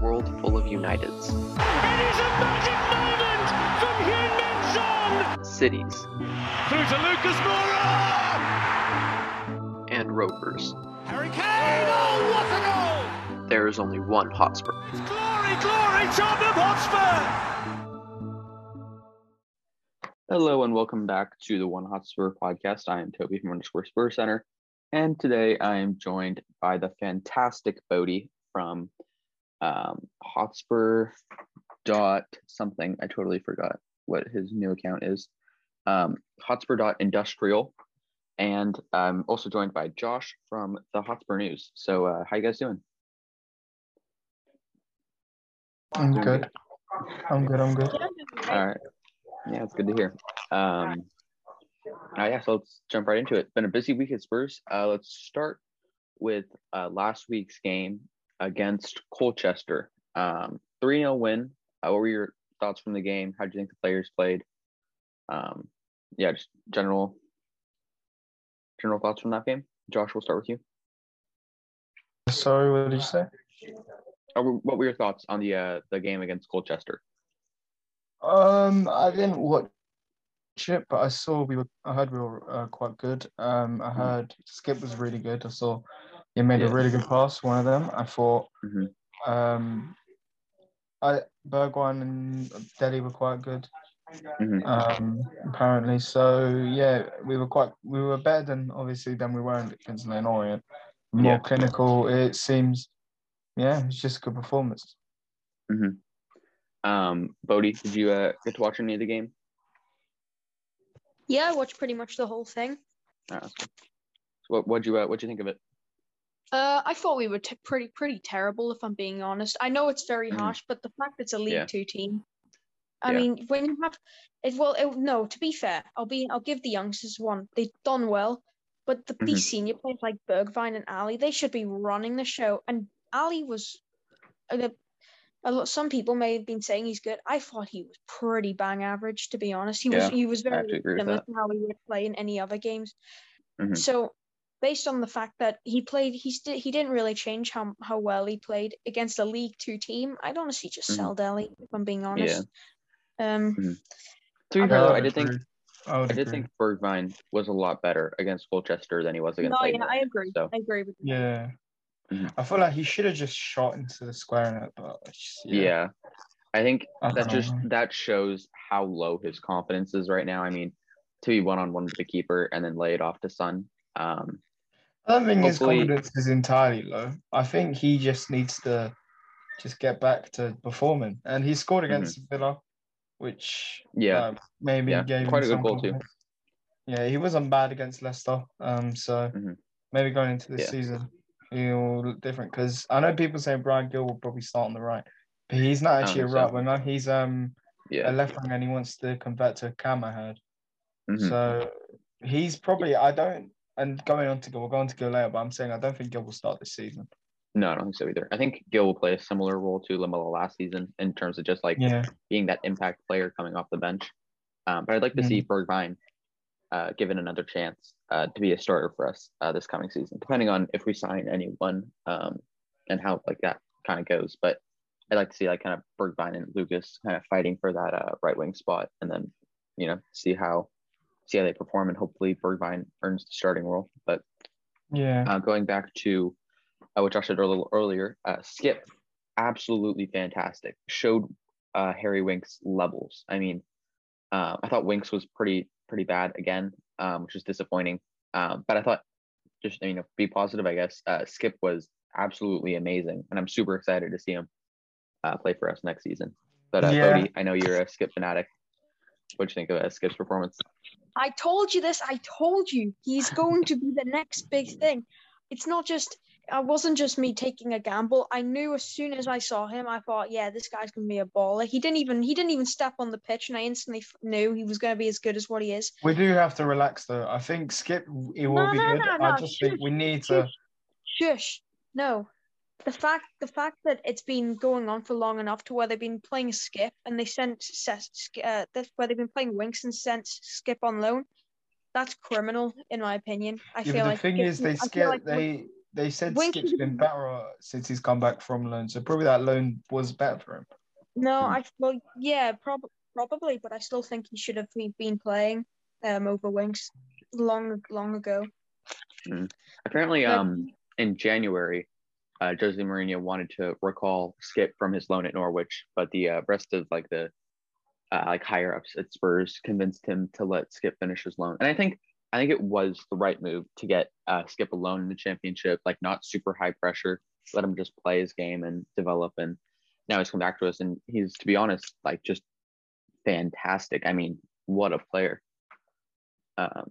world full of Uniteds. It is a magic moment from Heung-Min Son! Cities. Through to Lucas Moura! And Rovers. Harry Kane! Oh, what a goal! There is only one Hotspur. It's Glory, glory, Tottenham Hotspur! Hello and welcome back to the One Hotspur podcast. I am Tobey from Underscore Spur Center, and today I am joined by the fantastic Bodhi from um, Hotspur dot something. I totally forgot what his new account is. Um, Hotspur dot industrial, and I'm also joined by Josh from the Hotspur News. So, uh, how you guys doing? I'm good. I'm good. I'm good. All right. Yeah, it's good to hear. Um, uh, yeah, so let's jump right into it. Been a busy week at Spurs. Uh, let's start with uh, last week's game against Colchester. Um, 3 0 win. Uh, what were your thoughts from the game? How do you think the players played? Um, yeah, just general general thoughts from that game. Josh, we'll start with you. Sorry, what did you say? What were your thoughts on the uh, the game against Colchester? Um, I didn't watch it, but I saw we were. I heard we were uh, quite good. Um, I heard Skipp was really good. I saw he made Yeah. a really good pass. One of them. I thought. Mhm. Um, I Bergwijn and Dele were quite good. Mhm. Um, apparently. So yeah, we were quite. We were better than obviously than we were against Lane Orient. More Yeah. clinical. It seems. Yeah, it's just a good performance. Um, Bodhi, did you uh, get to watch any of the game? Yeah, I watched pretty much the whole thing. Uh, so what what'd you uh, what'd you think of it? Uh, I thought we were t- pretty pretty terrible, if I'm being honest. I know it's very Mhm. harsh, but the fact it's a League Yeah. Two team. I Yeah. mean, when you have it, well, it, no. To be fair, I'll be I'll give the youngsters one. They've done well, but the Mhm. these senior players like Bergwijn and Alli, they should be running the show. And Alli was, uh, a lot. Some people may have been saying he's good. I thought he was pretty bang average, to be honest. He Yeah, was he was very have to agree similar to how he would play in any other games. Mhm. So based on the fact that he played, he st- he didn't really change how how well he played against a League Two team. I'd honestly just Mhm. sell Dele if I'm being honest. Um, To be I fair, though, I did think. I I did agree. think Bergwijn was a lot better against Colchester than he was against no, Leyton. yeah, I agree. So I agree with you. Yeah. Mhm. I feel like he should have just shot into the square net, but just- yeah. I think I that don't just know. that shows how low his confidence is right now. I mean, to be one on one with the keeper and then lay it off to Son. Um, I don't think his confidence is entirely low. I think he just needs to just get back to performing. And he scored against Villa, which Mm-hmm. yeah, uh, maybe Yeah, gave quite him a good goal too. confidence. Yeah, he wasn't bad against Leicester. Um, so Mhm. maybe going into this Yeah. season, he'll look different. Because I know people say Bryan Gil will probably start on the right, but he's not actually a right so. winger. He's um yeah. a left winger and he wants to convert to a cam. I heard. mhm. So he's probably I don't and going on to go we'll go on to go later, but I'm saying I don't think Gil will start this season. No, I don't think so either. I think Gil will play a similar role to Lamela last season in terms of just like Yeah. being that impact player coming off the bench. Um, but I'd like to see Bergwijn uh, given another chance uh, to be a starter for us uh, this coming season, depending on if we sign anyone um, and how like that kind of goes. But I'd like to see like kind of Bergwijn and Lucas kind of fighting for that uh, right wing spot, and then you know see how see how they perform, and hopefully Bergwijn earns the starting role. But Yeah. uh, going back to uh, what Josh said a little earlier, uh, Skipp, absolutely fantastic. Showed uh, Harry Winks levels. I mean, uh, I thought Winks was pretty pretty bad again, um, which was disappointing. Um, but I thought just you know be positive. I guess uh, Skipp was absolutely amazing, and I'm super excited to see him uh, play for us next season. But uh, Yeah. Bodhi, I know you're a Skipp fanatic. What'd you think of uh, Skipp's performance? I told you this. I told you he's going to be the next big thing. It's not just. I wasn't just me taking a gamble. I knew as soon as I saw him, I thought, yeah, this guy's gonna be a baller. He didn't even he didn't even step on the pitch, and I instantly f- knew he was gonna be as good as what he is. We do have to relax though. I think Skipp it will No, be no, good. no, I just think we need to Shush. No. The fact the fact that it's been going on for long enough to where they've been playing Skipp and they sent Ses- uh, that's where they've been playing Winks and sent Skipp on loan. That's criminal, in my opinion. I Yeah, feel but the like thing is they skip like they they said Winky- Skipp's been better since he's come back from loan, so probably that loan was better for him. No, Hmm. I well, yeah, prob- probably, but I still think he should have been- been playing um over Winks long long ago. Apparently, Like- um, in January, uh, Jose Mourinho wanted to recall Skipp from his loan at Norwich, but the uh, rest of like the uh, like higher ups at Spurs convinced him to let Skipp finish his loan. And I think I think it was the right move to get uh, Skipp a loan in the championship, like not super high pressure, let him just play his game and develop. And now he's come back to us, and he's to be honest, like just fantastic. I mean, what a player. Um,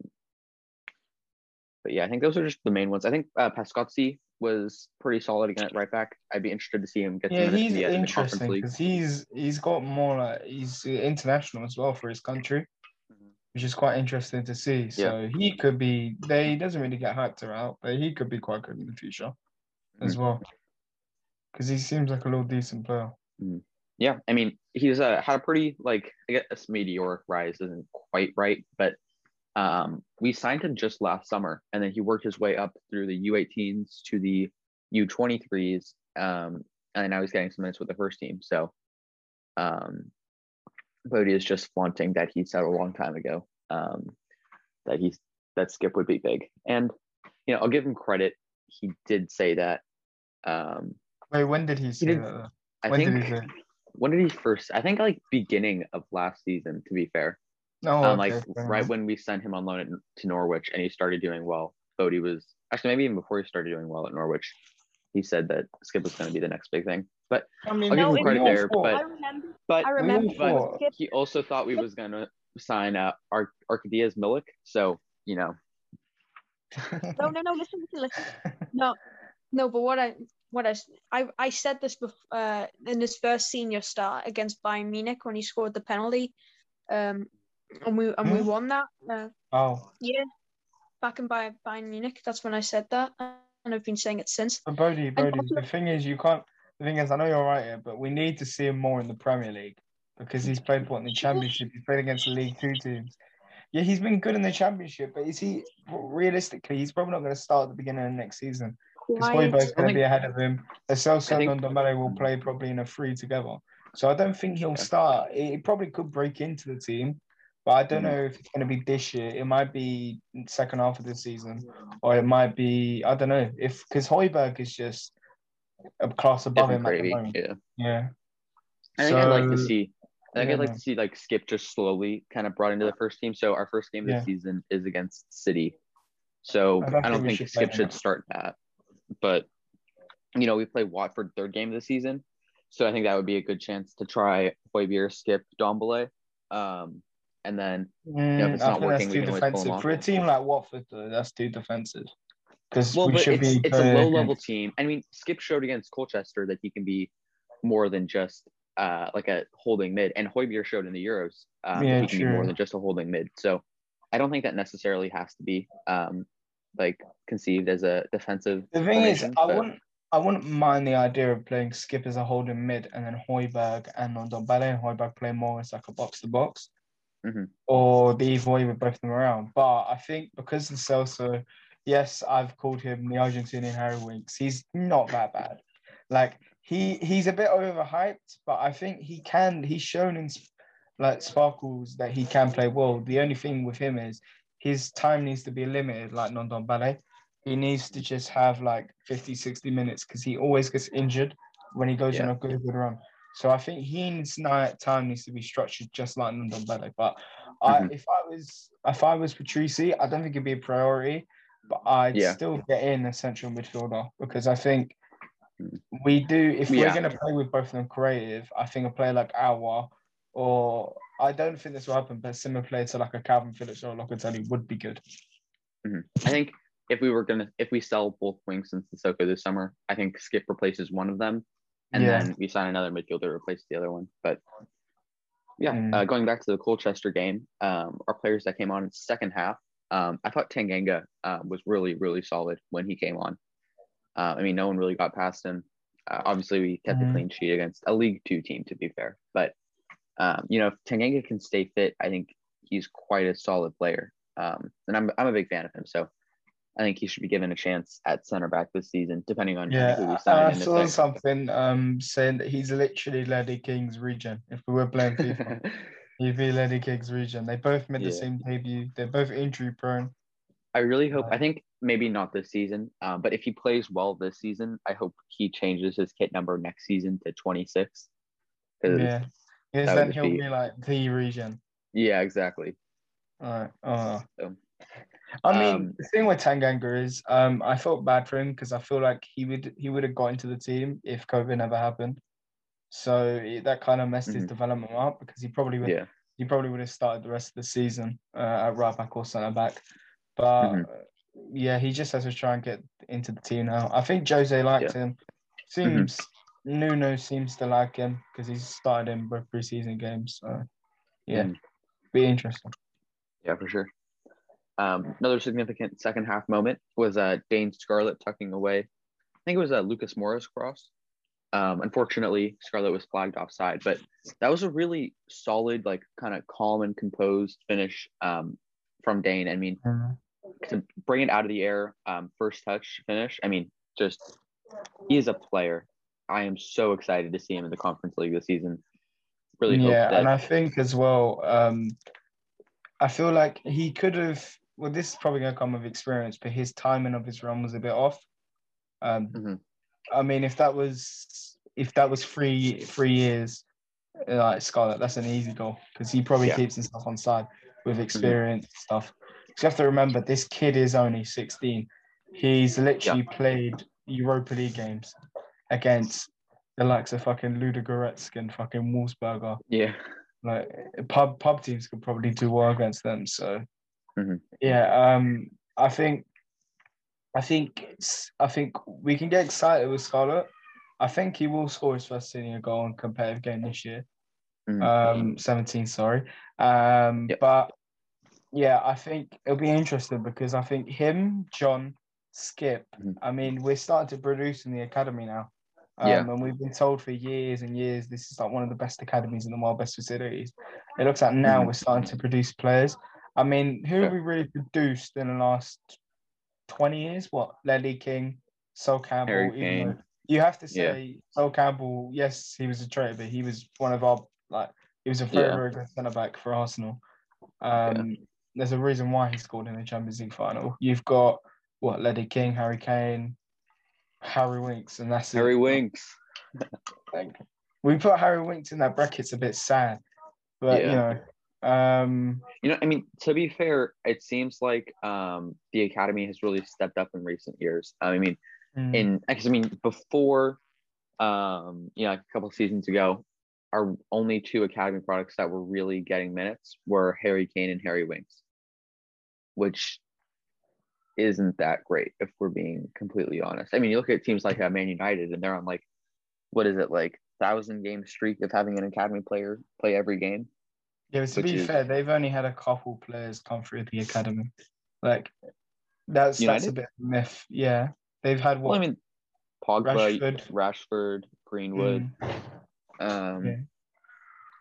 but yeah, I think those are just the main ones. I think uh, Pascozzi was pretty solid again at right back. I'd be interested to see him get Yeah, he's in the, in the interesting because he's he's got more like he's international as well for his country, Mhm. which is quite interesting to see. So he could be. They he doesn't really get hyped around, but he could be quite good in the future Mm-hmm. as well. Because he seems like a little decent player. Yeah, I mean, he's uh, had a pretty like I guess meteoric rise isn't quite right, but um, we signed him just last summer, and then he worked his way up through the U18s to the U23s, um, and now he's getting some minutes with the first team. So, um, Bodhi is just flaunting that he said a long time ago um, that he's that Skipp would be big, and you know I'll give him credit. He did say that. Um, Wait, when did he say did- that? though? I think did he when did he first? I think like beginning of last season. To be fair, No, um, like Oh, fair right enough. when we sent him on loan at, to Norwich and he started doing well. Bodhi was actually maybe even before he started doing well at Norwich. He said that Skipp was going to be the next big thing, but I mean, I'll give No, him credit we all there, thought- I but remember. but I remember. thought- Skipp- he also thought we was going to sign uh, Ar- Arcadias Milik. So you know, No, no, no. Listen, listen, listen. No, no. But what I, what I I, I said this before uh, in his first senior start against Bayern Munich when he scored the penalty, um, and we and we Hmm? won that. Uh, oh, yeah, back in Bayern, Bayern Munich. That's when I said that, and I've been saying it since. but Bodhi, Bodhi, also- the thing is, you can't. The thing is, I know you're right here, but we need to see him more in the Premier League because he's played what in the Championship. He's played against the League Two teams. Yeah, he's been good in the Championship, but is he realistically? He's probably not going to start at the beginning of next season. Because Quiet. Højbjerg's going to be ahead of him. The Celso I think- and Ndombele will play probably in a three together. So I don't think he'll start. He he probably could break into the team, but I don't Mhm. know if it's going to be this year. It might be second half of the season, or it might be I don't know if because Højbjerg is just a class above different him at the moment. Yeah, Yeah. I think I'd like to see. I think yeah, I'd like to see like Skipp just slowly kind of brought into the first team. So our first game of Yeah. season is against City. So I I don't don't, think think should Skipp should start that. But you know, we play Watford third game of the season. So I think that would be a good chance to try Højbjerg, Skipp, Dombele. Um, and then Mm, if it's not working, that's we too can always pull him defensive off. for a team like Watford. Though that's too defensive. Because well, we should it's be. it's a low level team. I mean, Skipp showed against Colchester that he can be more than just uh like a holding mid, and Højbjerg showed in the Euros um, that Yeah, he can be more than just a holding mid. So I don't think that necessarily has to be um like conceived as a defensive. The thing is, I but- wouldn't, I wouldn't mind the idea of playing Skipp as a holding mid and then Højbjerg and Ndombele and Højbjerg play more as like a box to box, Mhm. or the either way with both of them around. But I think because of Celso, yes, I've called him the Argentinian Harry Winks. He's not that bad. Like he he's a bit overhyped, but I think he can. He's shown in like sparkles that he can play well. The only thing with him is his time needs to be limited, like Ndombele. He needs to just have like 50, 60 minutes because he always gets injured when he goes on a good, good run. So I think he needs night time needs to be structured just like Ndombele. But I, Mhm. if I was if I was Paratici, I don't think it'd be a priority, but I'd Yeah. still get in a central midfielder because I think we do if Yeah. we're gonna play with both of them creative, I think a player like Aouar or I don't think this will happen, but a similar player to like a Kalvin Phillips or a Locatelli would be good. I think if we were gonna if we sell both Winks and Sissoko this summer, I think Skipp replaces one of them, and Yeah. then we sign another midfielder to replace the other one. But yeah, Mm. uh, going back to the Colchester game, um, our players that came on in the second half, um, I thought Tanganga uh, was really really solid when he came on. Uh, I mean, no one really got past him. Uh, obviously, we kept Mhm. a clean sheet against a League Two team, to be fair. But um, you know, if Tanganga can stay fit, I think he's quite a solid player. Um, and I'm I'm a big fan of him. So I think he should be given a chance at center back this season, depending on Yeah, who we sign. I saw something um saying that he's literally Ledley King's regen. If we were playing FIFA, he'd be Ledley King's regen. They both made the same debut. They're both injury prone. I really hope. I Uh, think maybe not this season, um, but if he plays well this season, I hope he changes his kit number next season to twenty six. Yeah, because then he'll be- be like the regen. yeah, exactly. Alright. Oh. So, I mean, um, the thing with Tanganga is, um, I felt bad for him because I feel like he would he would have got into the team if COVID never happened. So it, that kind of messed his Mhm. development up because he probably would Yeah, he probably would have started the rest of the season uh, at right back or centre back. But Mhm. uh, yeah, he just has to try and get into the team now. I think Jose liked him. Seems Nuno seems to like him because he's started in both preseason games. So yeah, Mhm. be interesting. yeah, for sure. Um, another significant second half moment was uh, Dane Scarlett tucking away. I think it was a Lucas Moura cross. Um, unfortunately, Scarlett was flagged offside, but that was a really solid, like kind of calm and composed finish um, from Dane. I mean, to bring it out of the air, um, first touch finish. I mean, just he is a player. I am so excited to see him in the Conference League this season. Really hope yeah, that. and I think as well, um, I feel like he could have. Well, this is probably gonna come with experience, but his timing of his run was a bit off. Um, Mhm. I mean, if that was if that was three three years, like Scarlett, that's an easy goal because he probably Yeah. Mm-hmm. keeps himself on side with experience and stuff. you have to remember, this kid is only sixteen. He's literally played Europa League games against the likes of fucking Ludogorets and fucking Wolfsberger. yeah, Like pub pub teams could probably do well against them. So Mhm. yeah, um, I think I think I think we can get excited with Scarlett. I think he will score his first senior goal in competitive game this year. Mhm. Um, 17, sorry. Um, Yep. but yeah, I think it'll be interesting because I think him, John, Skipp. Mhm. I mean, we're starting to produce in the academy now. Um, Yeah. And we've been told for years and years this is like one of the best academies in the world, best facilities. It looks like now Mhm. we're starting to produce players. I mean, who have we really produced in the last 20 years? What? Ledley King, Sol Campbell. Harry Kane. though- You have to Yeah. say Sol Campbell, yes, he was a traitor, but he was one of our, like, he was a very, Yeah. very good centre back for Arsenal. Um, There's a reason why he scored in the Champions League final. You've got, what, Ledley King, Harry Kane, Harry Winks, and that's it. Harry Winks. Like, we put Harry Winks in that bracket's a bit sad, but you know, um, You know, I mean, to be fair, it seems like um, the academy has really stepped up in recent years. I mean, mm, in because I mean, before, um, you know, like a couple seasons ago, our only two academy products that were really getting minutes were Harry Kane and Harry Winks, which isn't that great if we're being completely honest. I mean, you look at teams like uh, Man United, and they're on like, what is it like, thousand game streak of having an academy player play every game. Yeah. To be is- fair, they've only had a couple players come through the academy. Like, that's that's a bit of a myth. Yeah, they've had what? Well, I mean, Pogba, Rashford. Rashford, Greenwood. Mm, Um, Yeah.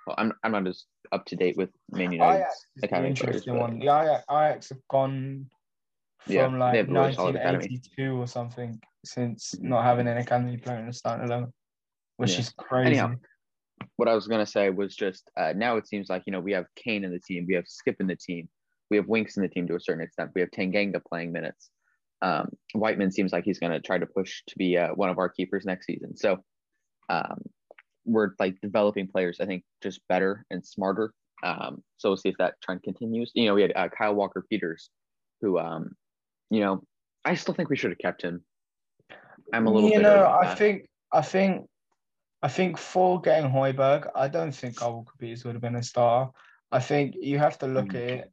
well, I'm I'm not as up to date with Man United. Ajax is the academy players, interesting but- one. The Ajax, Ajax have gone from they like have a really solid academy. 1982 or something since Mhm. not having an academy player in the starting eleven, which Yeah. is crazy. Anyhow, what I was gonna say was just uh, now it seems like you know we have Kane in the team, we have Skipp in the team, we have Winks in the team to a certain extent, we have Tanganga playing minutes. Um, Whiteman seems like he's gonna try to push to be uh, one of our keepers next season. So um, we're like developing players, I think, just better and smarter. Um, so we'll see if that trend continues. You know, we had uh, Kyle Walker Peters, who, um, you know, I still think we should have kept him. I'm a little. you know, I think, I think, I think for getting Højbjerg, I don't think Carl Peters would have been a star. I think you have to look Mhm. at it.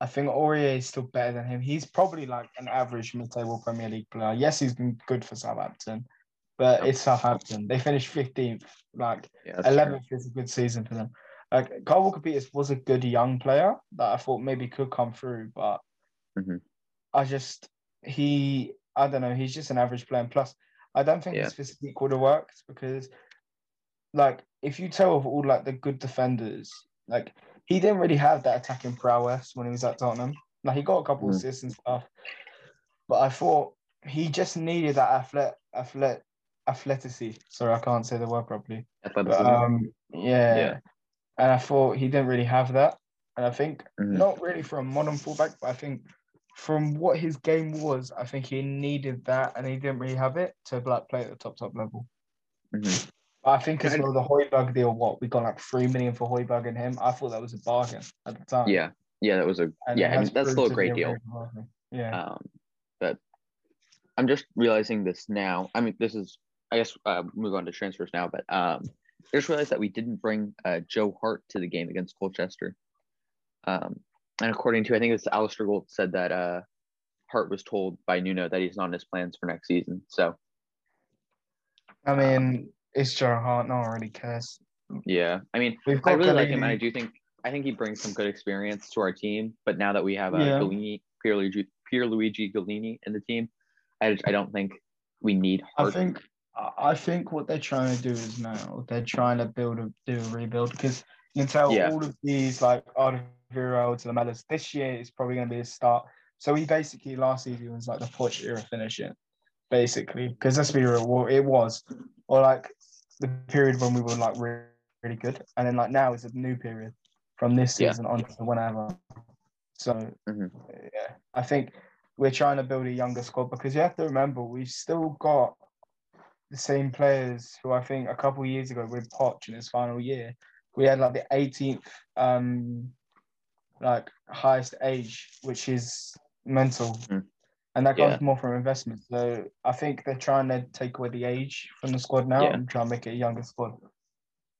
I think Aurier is still better than him. He's probably like an average mid-table Premier League player. Yes, he's been good for Southampton, but Yep. it's Southampton. They finished 15th. Like Yeah, that's true. 11th is a good season for them. Like Carl Walker Peters was a good young player that I thought maybe could come through, but Mhm. I just he I don't know, he's just an average player. And plus, I don't think Yeah. his physique would have worked because like if you tell of all like the good defenders, like he didn't really have that attacking prowess when he was at Tottenham. Like he got a couple Mhm. assists and stuff. but I thought he just needed that athlet, athlet, athleticity. Sorry, I can't say the word properly. But, um, yeah. Yeah. and I thought he didn't really have that. And I think Mhm. not really for a modern fullback, but I think from what his game was, I think he needed that, and he didn't really have it to like play at the top top level. Mhm. I think as well the Højbjerg deal, what we got like three million for Højbjerg and him. I thought that was a bargain at the time. Yeah, yeah, that was a And yeah, has that's still a great deal. bargain. Yeah. Um, but I'm just realizing this now. I mean, this is I guess uh, move on to transfers now, but um, I just realized that we didn't bring uh, Joe Hart to the game against Colchester. Um, and according to I think it's Alasdair Gold said that uh, Hart was told by Nuno that he's not in his plans for next season. So I mean, it's Joe Hart. No one really cares. yeah, I mean, I really like him, and I do think I think he brings some good experience to our team. But now that we have uh, Yeah. Gollini, Pierluigi, Pierluigi Gollini in the team, I, I don't think we need I think I think what they're trying to do is now they're trying to build a do a rebuild because you can tell Yeah. all of these like Alderweireld to the Mellas this year is probably going to be a start. So he basically last season was like the Poch era finishing, basically because let's be real, it was or like the period when we were like really, really good, and then like now is a new period from this Yeah. season on to whenever. So Mhm. yeah, I think we're trying to build a younger squad because you have to remember we've still got the same players who I think a couple of years ago with Poch in his final year, we had like the 18th um like highest age, which is mental. Mm. And that comes Yeah. more from investment. So I think they're trying to take away the age from the squad now Yeah. and try and make it a younger squad.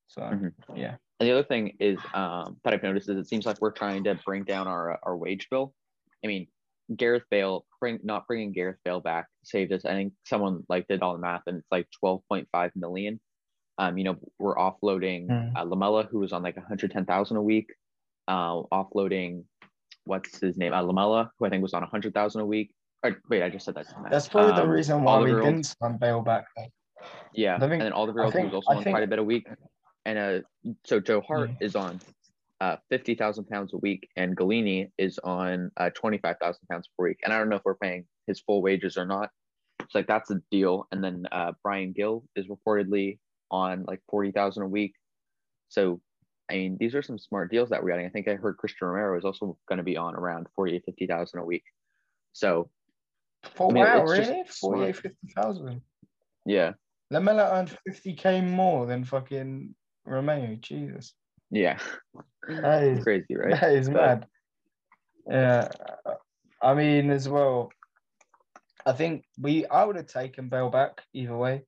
So Mhm. yeah. And the other thing is um, that I've noticed is it seems like we're trying to bring down our our wage bill. I mean, Gareth Bale bring not bringing Gareth Bale back saved us. I think someone like did all the math and it's like twelve point five million. Um, you know, we're offloading Mm. uh, Lamela, who was on like one hundred ten thousand a week. Uh, offloading what's his name? Uh, Lamela, who I think was on a hundred thousand a week. Or, wait, I just said that. That's probably the Um, reason why we didn't sign Bale back. Yeah, think- and then Alderweireld think- was also I on think- quite a bit a week, and uh, so Joe Hart Yeah. is on uh fifty thousand pounds a week, and Gollini is on uh twenty five thousand pounds per week. And I don't know if we're paying his full wages or not. It's like that's a deal. And then uh Bryan Gil is reportedly on like forty thousand a week. So I mean, these are some smart deals that we're getting. I think I heard Christian Romero is also going to be on around forty to fifty thousand a week. So For I mean, wow, really? smart. 48, 50,000. yeah, Lamela earned 50k more than fucking Romero. Jesus. yeah, That is, crazy, right? that is But- mad. Yeah. I mean, as well, I think we, I would have taken Bale back either way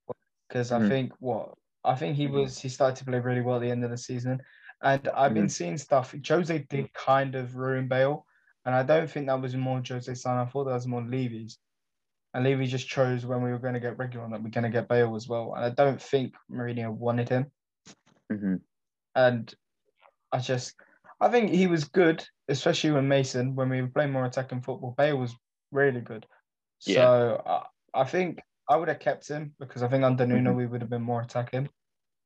because I Mhm. think what, I think he was, he started to play really well at the end of the season. And I've been seeing stuff, Jose did kind of ruin Bale. And I don't think that was more Jose's son. I thought that was more Levy's. And Levy just chose when we were going to get regular that we're going to get Bale as well. And I don't think Mourinho wanted him. hmm And I just, I think he was good, especially when Mason, when we were playing more attacking football. Bale was really good. Yeah. So I, I think I would have kept him because I think under Nuno Mhm. we would have been more attacking.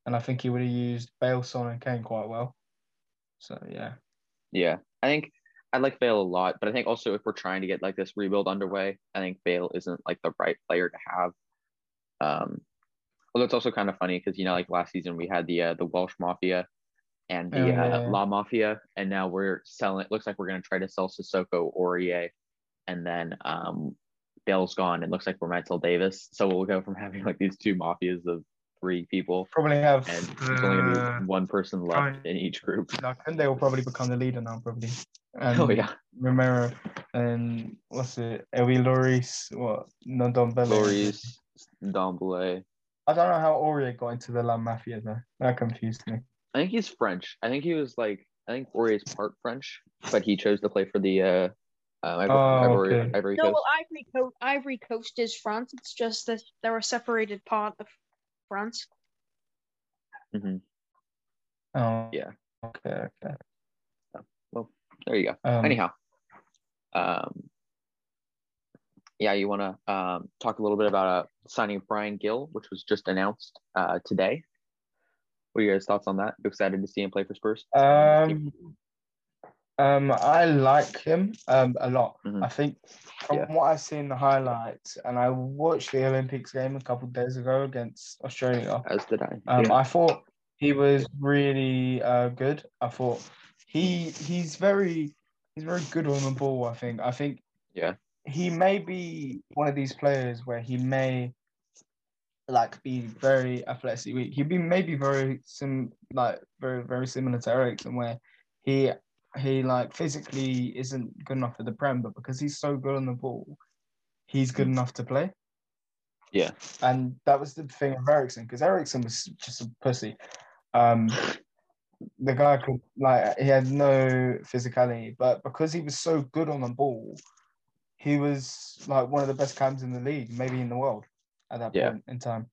And I think he would have used Bale, Son, and Kane quite well. So yeah. Yeah, I think I like Bale a lot, but I think also if we're trying to get like this rebuild underway, I think Bale isn't like the right player to have. Um, although it's also kind of funny because you know, like last season we had the uh, the Welsh Mafia and the Oh, yeah. uh, La Mafia, and now we're selling. It looks like we're gonna try to sell Sissoko Aurier, and then um, Bale's gone. It looks like we're Mental Davis, so we'll go from having like these two mafias of three people, Probably have and there's only gonna uh, be one person left in each group. no, Koundé will probably become the leader now, probably. And Oh yeah, Romero and what's it? Ewi Loris, what? Ndombele. Loris, Dombele. I don't know how Aurier got into the La Mafia though. That confused me. I think he's French. I think he was like I think Aurier is part French, but he chose to play for the uh, uh Ivory, Oh, Ivory, okay. Ivory No, Coast. well, Ivory Coast, Ivory Coast is France. It's just that they're a separated part of France. hmm Oh Yeah. Okay, okay. Well, There you go. Um, Anyhow, um, yeah, you want to um talk a little bit about uh, signing of Bryan Gil, which was just announced uh today. What are your guys' thoughts on that? You excited to see him play for Spurs? Um, Um, I like him um a lot. Mhm. I think from Yeah. what I've seen the highlights, and I watched the Olympics game a couple of days ago against Australia. As did I. Um, yeah. I thought he was really uh, good. I thought he he's very he's very good on the ball. I think. I think. Yeah. He may be one of these players where he may like be very athletically weak. He'd be maybe very sim like very very similar to Eriksen where he he like physically isn't good enough for the prem, but because he's so good on the ball, he's good enough to play. Yeah. And that was the thing with Eriksen, because Eriksen was just a pussy. Um, the guy could like he had no physicality, but because he was so good on the ball, he was like one of the best cams in the league, maybe in the world at that Yeah. point in time.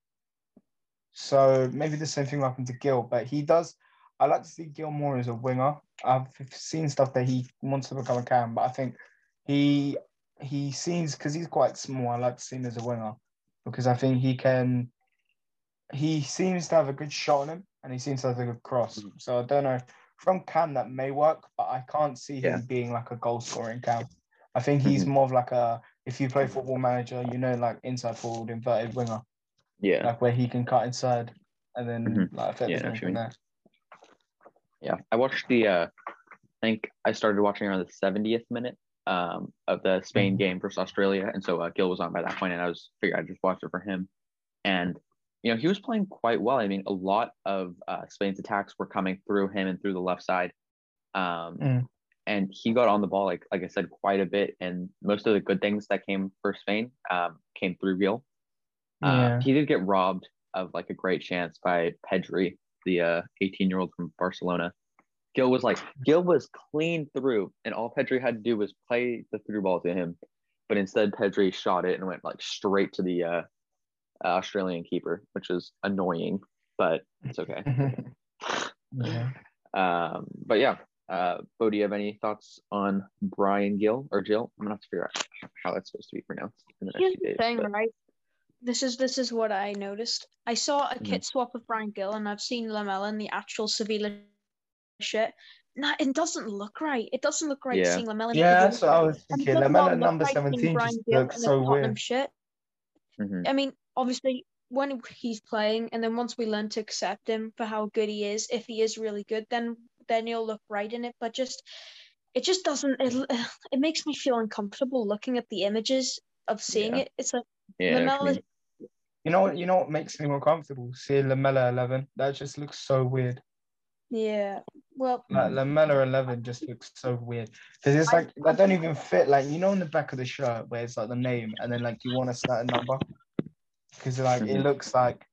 So maybe the same thing happened to Gil, but he does. I like to see Gilmore as a winger. I've seen stuff that he wants to become a cam, but I think he he seems because he's quite small. I like to see him as a winger because I think he can. He seems to have a good shot on him, and he seems to have a good cross. Mhm. So I don't know. From Cam, that may work, but I can't see Yeah. him being like a goal scoring Cam. I think he's Mhm. more of like a. If you play Football Manager, you know, like inside forward, inverted winger, Yeah. like where he can cut inside and then Mhm. like affect Yeah, the I know game you from there. Yeah, I watched the. Uh, I think I started watching around the 70th minute um, of the Spain Mhm. game versus Australia, and so uh, Gil was on by that point, and I was figured I'd just watch it for him, and you know he was playing quite well. I mean, a lot of uh, Spain's attacks were coming through him and through the left side, um, Mm. and he got on the ball like like I said quite a bit, and most of the good things that came for Spain um, came through Gil. Uh, Yeah. he did get robbed of like a great chance by Pedri, the uh, 18 year old from Barcelona. Gil was like Gil was clean through, and all Pedri had to do was play the through ball to him, but instead Pedri shot it and went like straight to the uh, Australian keeper, which is annoying, but it's okay. yeah. Um, but yeah, uh, Bo, do you have any thoughts on Bryan Gil or Jill? I'm gonna have to figure out how that's supposed to be pronounced in the next Here's few days. thing, but- right? This is this is what I noticed. I saw a Mhm. kit swap of Bryan Gil, and I've seen Lamela in the actual Sevilla shit. Nah, it doesn't look right. It doesn't look right Yeah. seeing Lamela. Yeah, the that's what I was thinking. Lamela number right 17 just looks so the Tottenham weird. shit. Mhm. I mean, obviously, when he's playing, and then once we learn to accept him for how good he is, if he is really good, then then he'll look right in it. But just, it just doesn't. It it makes me feel uncomfortable looking at the images of seeing Yeah. it. It's like Yeah, I know what you Lamela. You know what? You know what makes me more comfortable? See Lamela eleven. That just looks so weird. Yeah. Well, Like Lamela eleven just looks so weird because it's like that don't even fit. Like you know, in the back of the shirt where it's like the name, and then like you want to start a certain number because like it looks like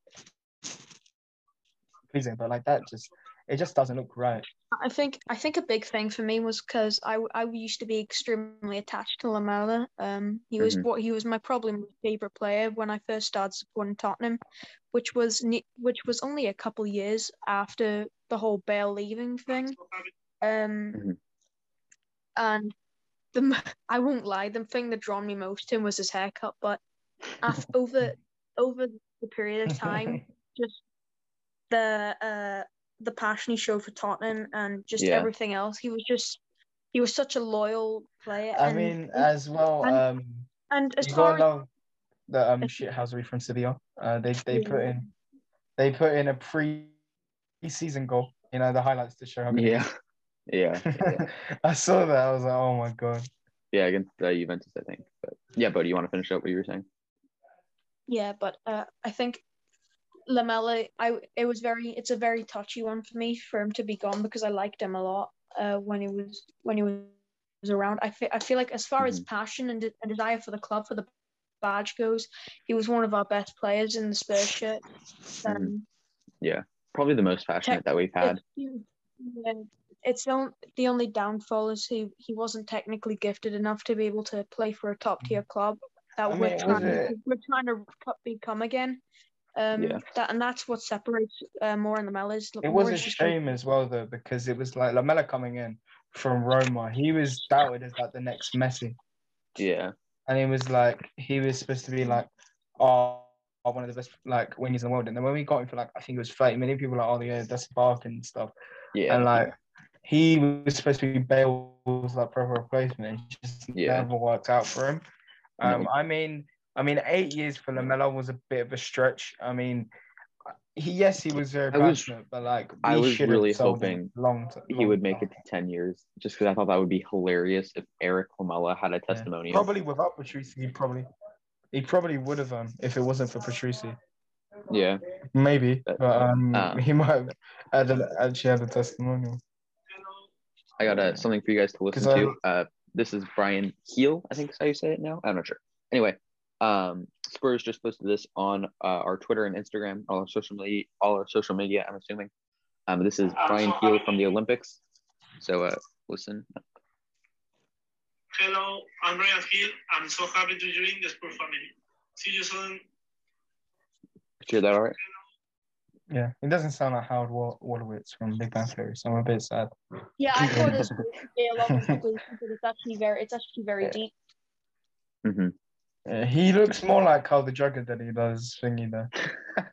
pleasing, but like that just it just doesn't look right. I think I think a big thing for me was because I I used to be extremely attached to Lamela. Um, he was Mhm. what he was my probably my favorite player when I first started supporting Tottenham, which was ne- which was only a couple years after the whole Bale leaving thing. Um, Mhm. and the I won't lie, the thing that drawn me most to him was his haircut. But af- over over the period of time, just the uh the passion he showed for Tottenham and just Yeah. everything else. He was just he was such a loyal player. I and, mean, as well, and- um, and as you far gotta as love the um shithousery from Sevilla. Uh, they they put in they put in a pre-season goal. You know the highlights to show how good. Yeah, yeah, yeah. I saw that. I was like, oh my god. yeah, against uh, Juventus, I think. But yeah, Bo, do you want to finish up what you were saying? yeah, but uh, I think Lamela, I it was very it's a very touchy one for me for him to be gone because I liked him a lot uh, when he was when he was around. I feel I feel like as far as Mm-hmm. passion and, de- and desire for the club for the badge goes, he was one of our best players in the Spurs shirt. Mhm. Um, Probably the most passionate that we've had. It's, yeah, it's the only, the only downfall is he he wasn't technically gifted enough to be able to play for a top tier club that I we're trying we're trying to become again. Um, Yeah. that and that's what separates uh, more in the Mellas. It was a shame as well though because it was like Lamela coming in from Roma. He was doubted as like the next Messi, Yeah, and it was like he was supposed to be like, oh, one of the best like wingers in the world. And then when we got him for like I think it was thirty million, people were like, oh yeah, that's Bark and stuff. yeah. and like he was supposed to be Bale's like proper replacement. It just Yeah. never worked out for him. Um, No. I mean, I mean, eight years for Lamela was a bit of a stretch. I mean, he yes, he was very I was- passionate, but like I was really hoping long t- he would make time. it to 10 years just because I thought that would be hilarious if Eric Lamela had a Yeah. testimonial. Probably without Paratici, he probably he probably would have um if it wasn't for Paratici. Yeah. Maybe, But, but um, uh, he might have had a, actually had a testimonial. I got uh, something for you guys to listen 'Cause I- to. Uh, this is Brian Heel, I think is how you say it now. I'm not sure. Anyway, um, Spurs just posted this on uh, our Twitter and Instagram, all our social media, all our social media. I'm assuming. Um, this is Brian Heel from the Olympics. So uh, listen. Hello, I'm Brian Hill. I'm so happy to join the Spurs family. See you soon. Did you hear that all right? Yeah, it doesn't sound like Howard Wa- Wolowitz from Big Bang Theory, so I'm a bit sad. Yeah, I thought this was a lot of but it's actually very, it's actually very Yeah. deep. hmm Uh, he looks more like Carl the Jugger than he does thingy though.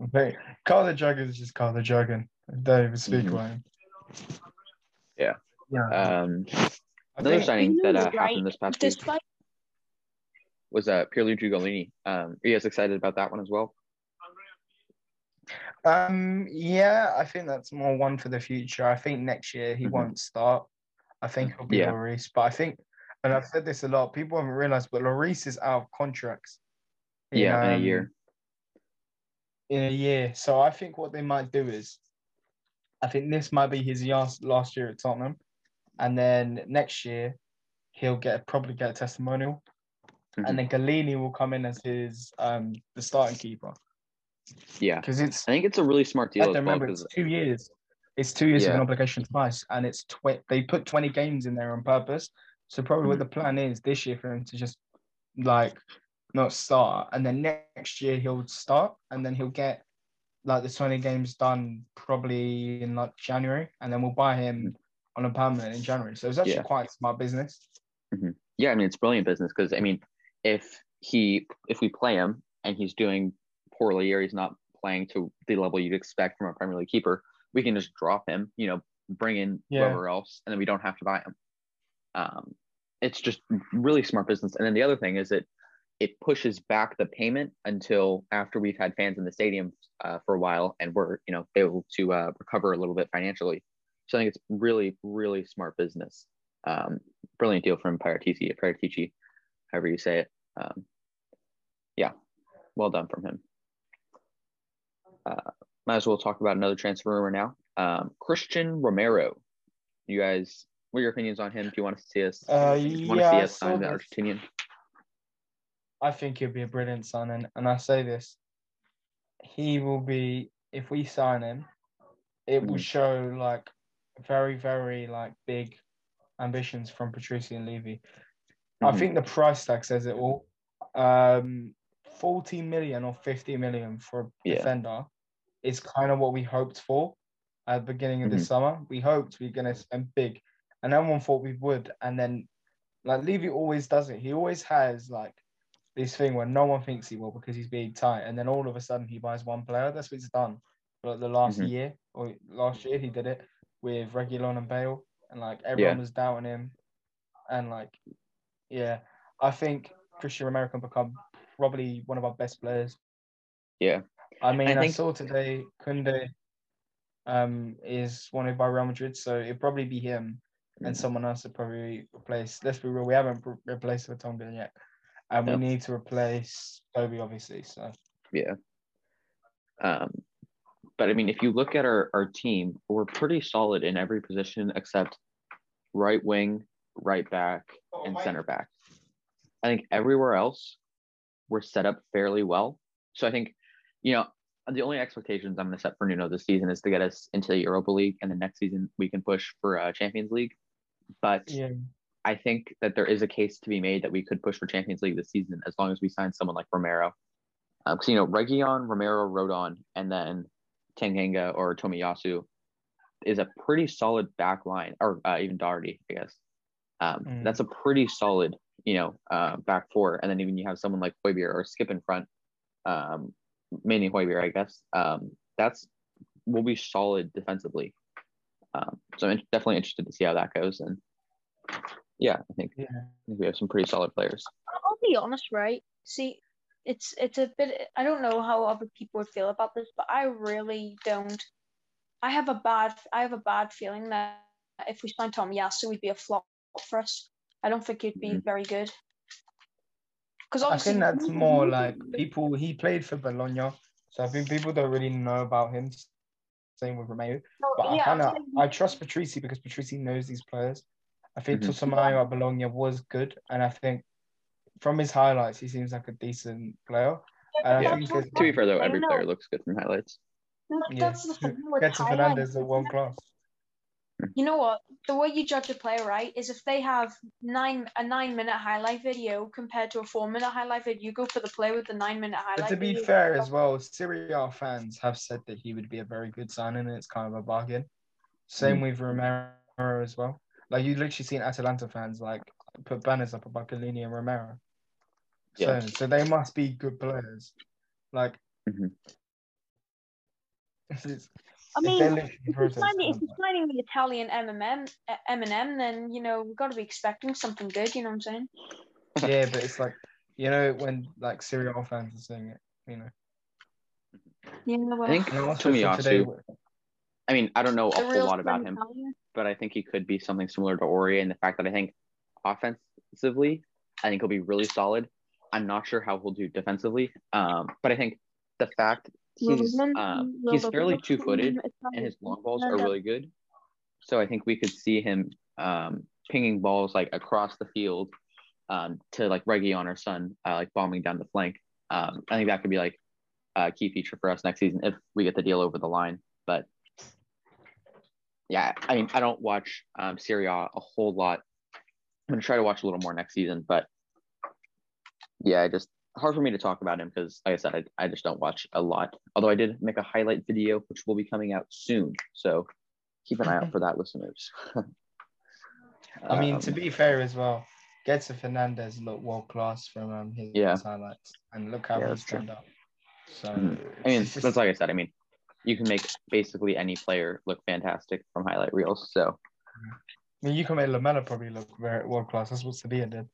But Carl the Jugger is just Carl the Jugger. Don't even speak Mhm. about him. Yeah. Yeah. Um, another signing that uh, Right. happened this past week Despite was uh, Pierluigi Gollini. Um, are you guys excited about that one as well? Um, yeah, I think that's more one for the future. I think next year he Mhm. won't start. I think he'll be Yeah. Lloris, but I think, and I've said this a lot. People haven't realized, but Lloris is out of contracts. Yeah, in a um, year. In a year, so I think what they might do is, I think this might be his last last year at Tottenham, and then next year he'll get probably get a testimonial, Mhm. and then Gollini will come in as his um the starting keeper Yeah, because it's I think it's a really smart deal I well remember because it's two years. It's two years of an obligation twice, and it's tw- they put twenty games in there on purpose. So probably what Mhm. the plan is this year for him to just like not start, and then next year he'll start, and then he'll get like the twenty games done probably in like January, and then we'll buy him on a permanent in January. So it's actually Yeah. quite smart business. yeah, I mean it's brilliant business because I mean if he if we play him and he's doing poorly or he's not playing to the level you'd expect from a Premier League keeper, we can just drop him, you know, bring in Yeah. whoever else, and then we don't have to buy him. Um, it's just really smart business. And then the other thing is that it pushes back the payment until after we've had fans in the stadium uh, for a while and we're you know able to uh, recover a little bit financially. So I think it's really really smart business. Um, brilliant deal from Paratici, Paratici, however you say it. Um, yeah, well done from him. Uh, might as well talk about another transfer rumor now. Um, Christian Romero. You guys, what are your opinions on him? Do you want to see us? Uh, want to see us sign the. Argentinian? I think he'll be a brilliant signing, and I say this: he will be if we sign him, it will Mhm. show like very, very like big ambitions from Paratici and Levy. I Mhm. think the price tag says it all. Um, forty million or fifty million for a Yeah. defender is kind of what we hoped for at the beginning of the Mhm. summer. We hoped we are gonna spend big, and everyone thought we would. And then, like Levy always does it. He always has like this thing where no one thinks he will because he's being tight, and then all of a sudden he buys one player. That's what he's done. like the last Mhm. year or last year he did it with Reguilón and Bale, and like everyone Yeah. was doubting him, and like yeah, I think Christian Romero can become probably one of our best players. Yeah. I mean, I, think- saw today Koundé um is wanted by Real Madrid, so it'd probably be him and Mhm. someone else to probably replace. Let's be real, we haven't re- replaced Vertonghen yet, and Yeah. we need to replace Toby, obviously. So Yeah. Um, but I mean, if you look at our, our team, we're pretty solid in every position except right wing, right back, and center back. I think everywhere else we're set up fairly well. So I think, you know, the only expectations I'm going to set for Nuno this season is to get us into the Europa League, and the next season we can push for uh, Champions League. But yeah, I think that there is a case to be made that we could push for Champions League this season as long as we sign someone like Romero. Because, you know, Reguilón, Romero, Rodon, and then Tanganga or Tomiyasu is a pretty solid back line, or uh, even Doherty, I guess. Um, Mm. That's a pretty solid, you know, uh, back four. And then even you have someone like Højbjerg or Skipp in front, um, mainly Højbjerg, I guess. Um, that's will be solid defensively. Um, so I'm definitely interested to see how that goes. And yeah, I think, Yeah. I think we have some pretty solid players. I'll be honest, right? See, it's it's a bit. I don't know how other people would feel about this, but I really don't. I have a bad. I have a bad feeling that if we signed Tomiyasu, we'd be a flop for us. I don't think he'd be Mhm. very good. Because I think that's more like people. He played for Bologna, so I think people don't really know about him. Same with Romero, but I yeah, kind of I'm I trust Paratici because Paratici knows these players. I think Mhm. Tomiyasu at Bologna was good, and I think from his highlights, he seems like a decent player. And I Yeah. think To be fair, though, every player looks good from highlights. That- Yeah. That's the thing with Gedson highlights. Fernandes at one class. You know what? The way you judge a player, right, is if they have nine a nine minute highlight video compared to a four minute highlight video, you go for the player with the nine minute highlight. But to be fair as well, Serie A fans have said that he would be a very good signing, and it's kind of a bargain. Same with Romero as well. Like you literally seen Atalanta fans like put banners up about Gollini and Romero. Yeah. So, so they must be good players. Like, Mhm. It's, I mean, if you're process signing, if time, you're signing the Italian Eminem, uh, Eminem, then you know we've got to be expecting something good. You know what I'm saying? yeah, but it's like you know when like Serie A fans are saying it, you know. Yeah, well, I think And Tomiyasu, today, I mean, I don't know a whole lot about him, Italian. but I think he could be something similar to Aurier in the fact that I think offensively, I think he'll be really solid. I'm not sure how he'll do defensively, um, but I think the fact he's um, he's fairly two footed and his long balls are really good. So I think we could see him um, pinging balls like across the field um, to like Reguilón or Son, uh, like bombing down the flank. Um, I think that could be like a key feature for us next season if we get the deal over the line. But yeah, I mean, I don't watch um, Serie A a whole lot. I'm gonna try to watch a little more next season, but yeah, I just hard for me to talk about him because, like I said, I, I just don't watch a lot. Although I did make a highlight video, which will be coming out soon, so keep an eye out for that, listeners. I mean, to Um, be fair as well, Gedson Fernandes looked world class from um, his Yeah. highlights, and look how Yeah, he that's true. turned up. So Mhm. I mean, just- that's like I said. I mean, you can make basically any player look fantastic from highlight reels. So I mean, you can make Lamela probably look very world class. That's what Sevilla did.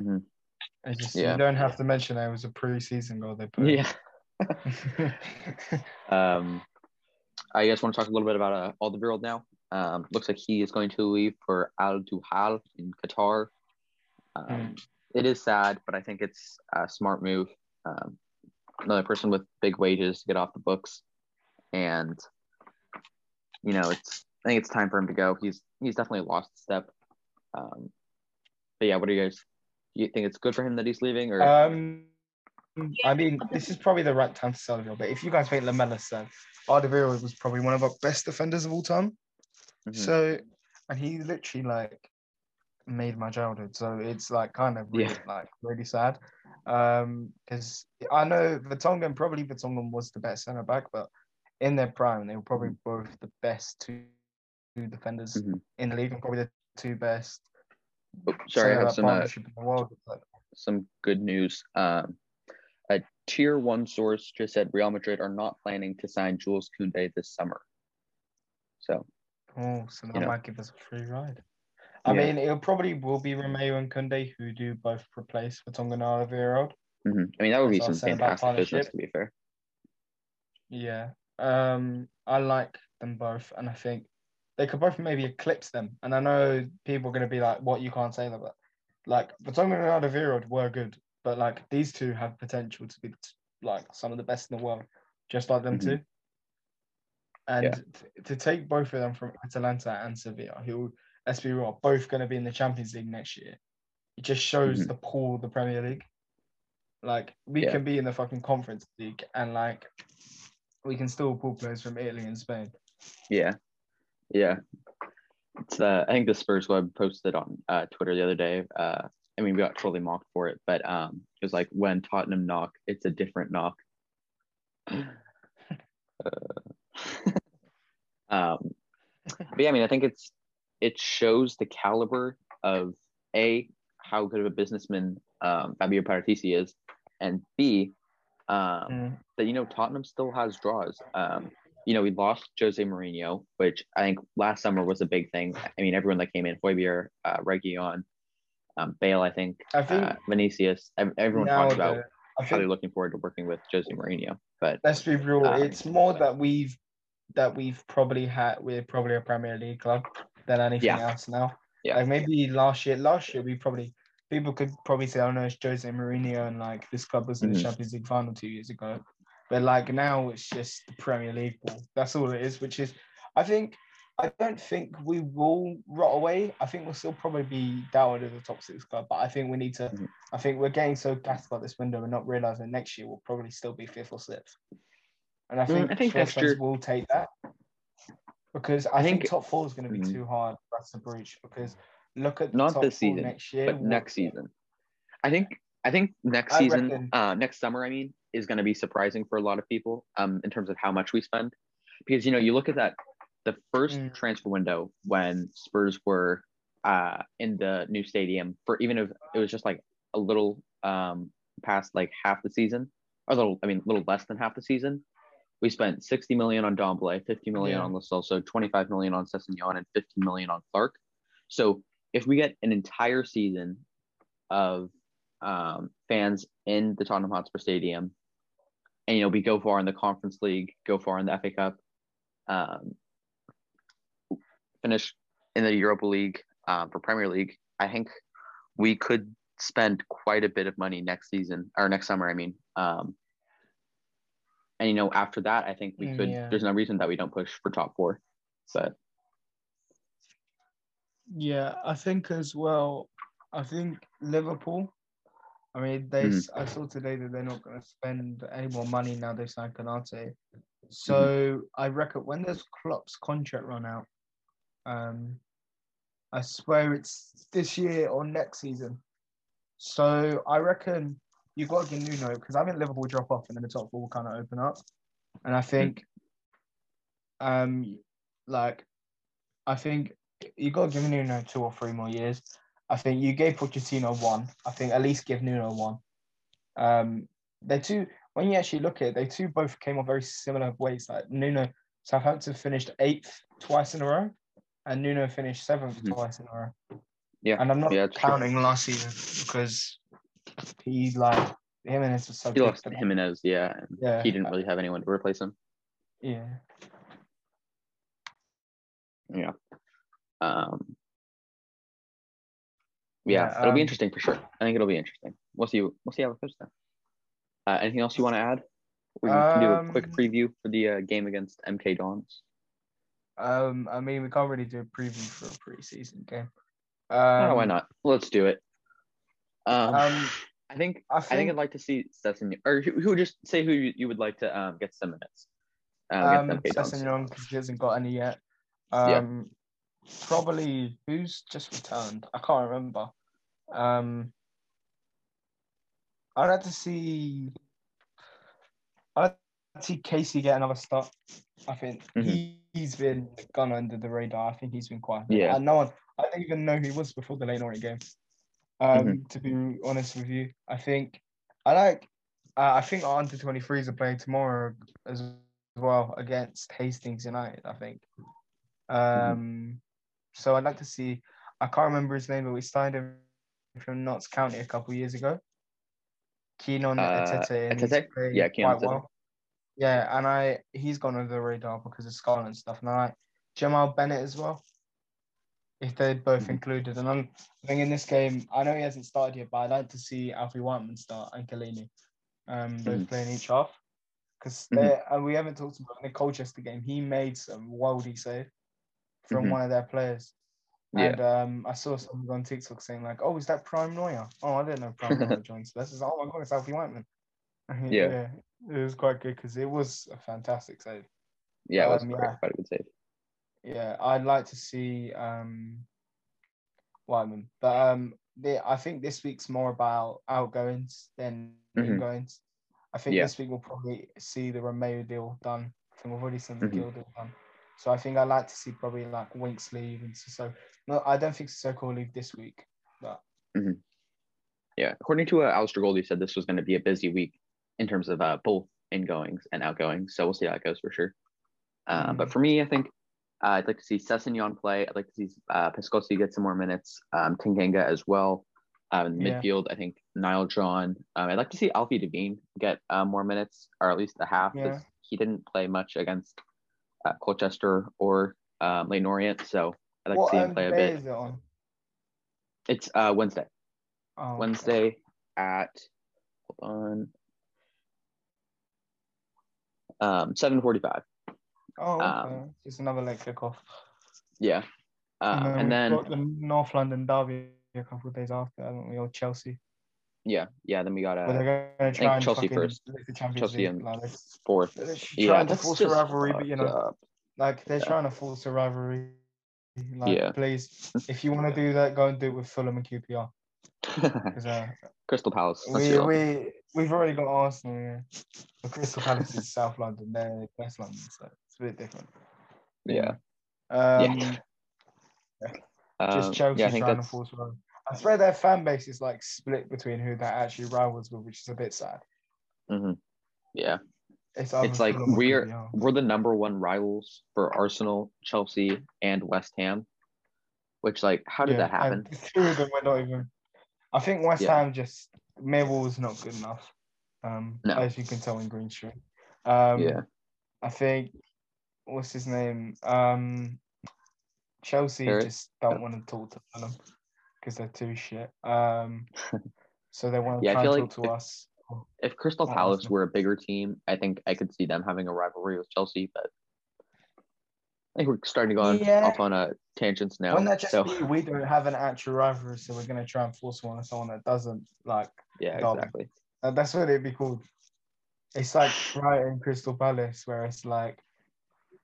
Mhm. It's just Yeah. you don't have to mention it was a pre-season goal they put. yeah. Um, I just want to talk a little bit about uh, Alderweireld now. Um, looks like he is going to leave for Al-Duhail in Qatar. Um, It is sad, but I think it's a smart move. Um, another person with big wages to get off the books, and you know, it's I think it's time for him to go. He's he's definitely lost a step. Um, but yeah, what do you guys? Do you think it's good for him that he's leaving, or Um, I mean, this is probably the right time to sell him. But if you guys think Lamella said, Alderweireld was probably one of our best defenders of all time. Mhm. So, and he literally like made my childhood. So it's like kind of really, Yeah. like really sad. Um, because I know Vertonghen probably Vertonghen was the best centre back, but in their prime, they were probably both the best two, two defenders Mhm. in the league, and probably the two best. Oh, sorry, I have some uh. But some good news. Um, a tier one source just said Real Madrid are not planning to sign Jules Koundé this summer. So Oh, so that You know. might give us a free ride. I Yeah. mean, it probably will be Romero and Koundé who do both replace Vertonghen and Alderweireld. mhm. I mean that would be That's what I some was saying about fantastic business to be fair. Yeah. Um, I like them both, and I think they could both maybe eclipse them. And I know people are going to be like, "What you can't say that," but like Vertonghen and Alderweireld were good, but like these two have potential to be like some of the best in the world, just like them Mhm. two. And Yeah. t- to take both of them from Atalanta and Sevilla, who, let's be real, are both going to be in the Champions League next year, it just shows Mhm. the pool of the Premier League. Like we Yeah. can be in the fucking Conference League, and like we can still pull players from Italy and Spain. Yeah, yeah. It's uh, I think the Spurs web posted on uh, Twitter the other day. Uh, I mean, we got totally mocked for it, but um, it was like when Tottenham knock, it's a different knock. Uh, um, but yeah, I mean, I think it's it shows the caliber of a how good of a businessman um, Fabio Paratici is, and b um, Mm. that you know Tottenham still has draws. Um, you know, we lost Jose Mourinho, which I think last summer was a big thing. I mean, everyone that came in, Højbjerg, uh, Reguilón, um, Bale, I think, I think uh, Vinicius, everyone talks about the- I how they're looking forward to working with Jose Mourinho. But let's be real. Um, it's more that we've that we've probably had. We're probably a Premier League club than anything Yeah. else now. Yeah. Like maybe last year. Last year we probably people could probably say, "Oh no, it's Jose Mourinho," and like this club was in the Mhm. Champions League final two years ago. But like now, it's just the Premier League ball. That's all it is. Which is, I think. I don't think we will rot away. I think we'll still probably be down as a top six club, but I think we need to. Mhm. I think we're getting so gassed about this window and not realizing next year we'll probably still be fifth or sixth. And I Mm, think, I think Spurs next year- fans will take that because I, I think, think- top four is going to be Mhm. too hard for us to breach. Because look at the Not top this four season, next year, but what- next season, I think I think next I season, reckon- uh, next summer, I mean, is going to be surprising for a lot of people, um, in terms of how much we spend, because you know you look at that the first Mm. transfer window when Spurs were uh in the new stadium for even if it was just like a little um past like half the season, or a little, I mean, a little less than half the season. We spent 60 million on Ndombele, 50 million Yeah. on Lo Celso, 25 million on Sessignon, and 15 million on Clarke. So if we get an entire season of um, fans in the Tottenham Hotspur Stadium, and you know we go far in the Conference League, go far in the FA Cup, um, finish in the Europa League um, for Premier League, I think we could spend quite a bit of money next season or next summer. I mean, um, and you know after that, I think we Mm, could. yeah. There's no reason that we don't push for top four, but Yeah, I think as well. I think Liverpool. I mean, they. S I saw today that they're not going to spend any more money now they signed Konaté. So I reckon when does Klopp's contract run out? Um, I swear it's this year or next season. So I reckon you've got to get Nuno because I think Liverpool drop off and then the top four will kind of open up, and I think, um, like, I think you've got to give Nuno two or three more years. I think you gave Pochettino one. I think at least give Nuno one. Um, they two when you actually look at it, they two both came off very similar ways. Like Nuno, Southampton finished eighth twice in a row, and Nuno finished 7th Mhm. twice in a row. yeah, And I'm not yeah, it's true. counting last season because he like Jimenez was so he lost them. Jimenez, yeah, and Yeah, he didn't really have anyone to replace him. yeah. Yeah. Um, yeah, Yeah, it'll be um, interesting for sure. I think it'll be interesting. We'll see. We'll see how it goes then. Uh, anything else you want to add? We can do a quick Um, preview for the uh, game against MK Dons. Um, I mean, we can't really do a preview for a preseason game. oh, Um, why not? Let's do it. Um, Um, I think I I think think I'd like to see Sessignon, or who, who just say who you, you would like to um, get some minutes um, um, against MK Dons. Because he hasn't got any yet. Yeah. Um, probably who's just returned. I can't remember. Um, I'd like to see. I'd like to see Casey get another start. I think Mhm. he, he's been gone under the radar. I think he's been quiet. Yeah. And no one. I didn't even know who he was before the Leyton Orient game. Um, Mm-hmm. to be honest with you, I think I like. Uh, I think our under 23s are playing tomorrow as well against Hastings United. I think. Mm-hmm. Um, so I'd like to see. I can't remember his name, but we signed him from Notts County a couple of years ago. Uh, and he's Atete? playing Yeah, quite well. Yeah, and I he's gone under the radar because of Scotland stuff, and I like Jamal Bennett as well. If they're both Mhm. included, and I'm I think in this game, I know he hasn't started yet, but I'd like to see Alfie Whiteman start and Gollini, um, both Mhm. playing each half, because Mhm. and we haven't talked about in the Colchester game. He made some worldy save from Mhm. one of their players. Yeah. And um, I saw someone on TikTok saying like, "Oh, is that Prime Neuer? Oh, I didn't know Prime Neuer joined." Is oh my god, it's Alfie Whiteman. He- Yeah. it was quite good because it was a fantastic save. Yeah, it was um, quite, yeah. quite a good save. Yeah, I'd like to see um, Whiteman, but um, I think this week's more about outgoings than Mhm. ingoings. I think Yeah. this week we'll probably see the Romero deal done. I think we've already seen the Mhm. Deal done. So I think I'd like to see probably like Winks leave and so. No, I don't think Sissoko will leave this week, but Yeah, according to uh, Alasdair Gold, he said this was going to be a busy week in terms of uh, both ingoings and outgoings. So we'll see how it goes for sure. Uh, Mm. But for me, I think uh, I'd like to see Sessignon play. I'd like to see uh, Paskotsi get some more minutes. Um, Tanganga as well. Um, Yeah. midfield, I think Nile John. Um, I'd like to see Alfie Devine get uh, more minutes, or at least a half, because Yeah. he didn't play much against uh, Colchester or um, Leyton Orient. So I'd like what to see him play a bit. is it on? It's uh, Wednesday. Oh, okay. Wednesday at hold on. Um, seven forty-five. Oh, okay. um, just another late kickoff. Yeah. Uh, and then got the North London derby a couple of days after, haven't we? Or Chelsea. yeah, yeah. Then we got uh, to think and Chelsea first. lift the Champions Chelsea League. and Like, fourth. they're Yeah, to force a rivalry, but you know, up. like they're Yeah. trying to force a rivalry. Like, Yeah. please, if you want to do that, go and do it with Fulham and QPR. Uh, Crystal Palace. We, we, we've already got Arsenal. Yeah. But Crystal Palace is South London. They're West London, so it's a bit different. yeah. Um, Um, just Chelsea yeah, trying to force rivalry. I swear their fan base is like split between who they're actually rivals with, which is a bit sad. mhm. yeah. It's, It's like we're QPR. we're the number one rivals for Arsenal, Chelsea, and West Ham. Which like, how did Yeah, that happen? Two of them were not even. I think West Yeah. Ham just Millwall's not good enough. Um, No. as you can tell in Green Street. Um, yeah, I think what's his name? Um, Chelsea Harry? just don't want to talk to them because they're too shit. Um, so they want to Yeah, I try and like talk to us. If Crystal Palace were a bigger team, I think I could see them having a rivalry with Chelsea. But I think we're starting to go on, Yeah. off on a tangents now. When that just so be, we don't have an actual rivalry, so we're gonna try and force one on someone that doesn't. Like yeah, exactly. that's what it'd be called. It's like Brighton Crystal Palace, where it's like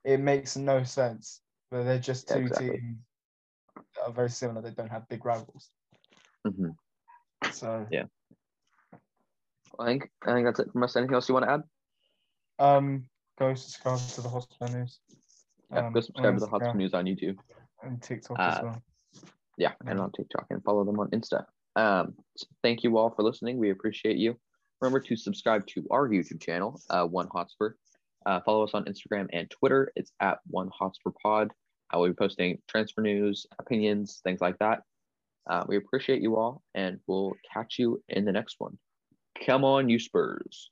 it makes no sense, but they're just Yeah, two exactly. teams that are very similar. They don't have big rivals, hmm so Yeah. I think I think that's it from us. Anything else you want to add? um, go subscribe to the Hotspur News. Yeah, um, go subscribe to the Hotspur News on YouTube. and TikTok Uh, as well. Yeah, and on TikTok and follow them on Insta. Um, so thank you all for listening. We appreciate you. Remember to subscribe to our YouTube channel, uh, One Hotspur. Uh, follow us on Instagram and Twitter. It's at One Hotspur Pod. I will be posting transfer news, opinions, things like that. Uh, we appreciate you all, and we'll catch you in the next one. Come on, you Spurs.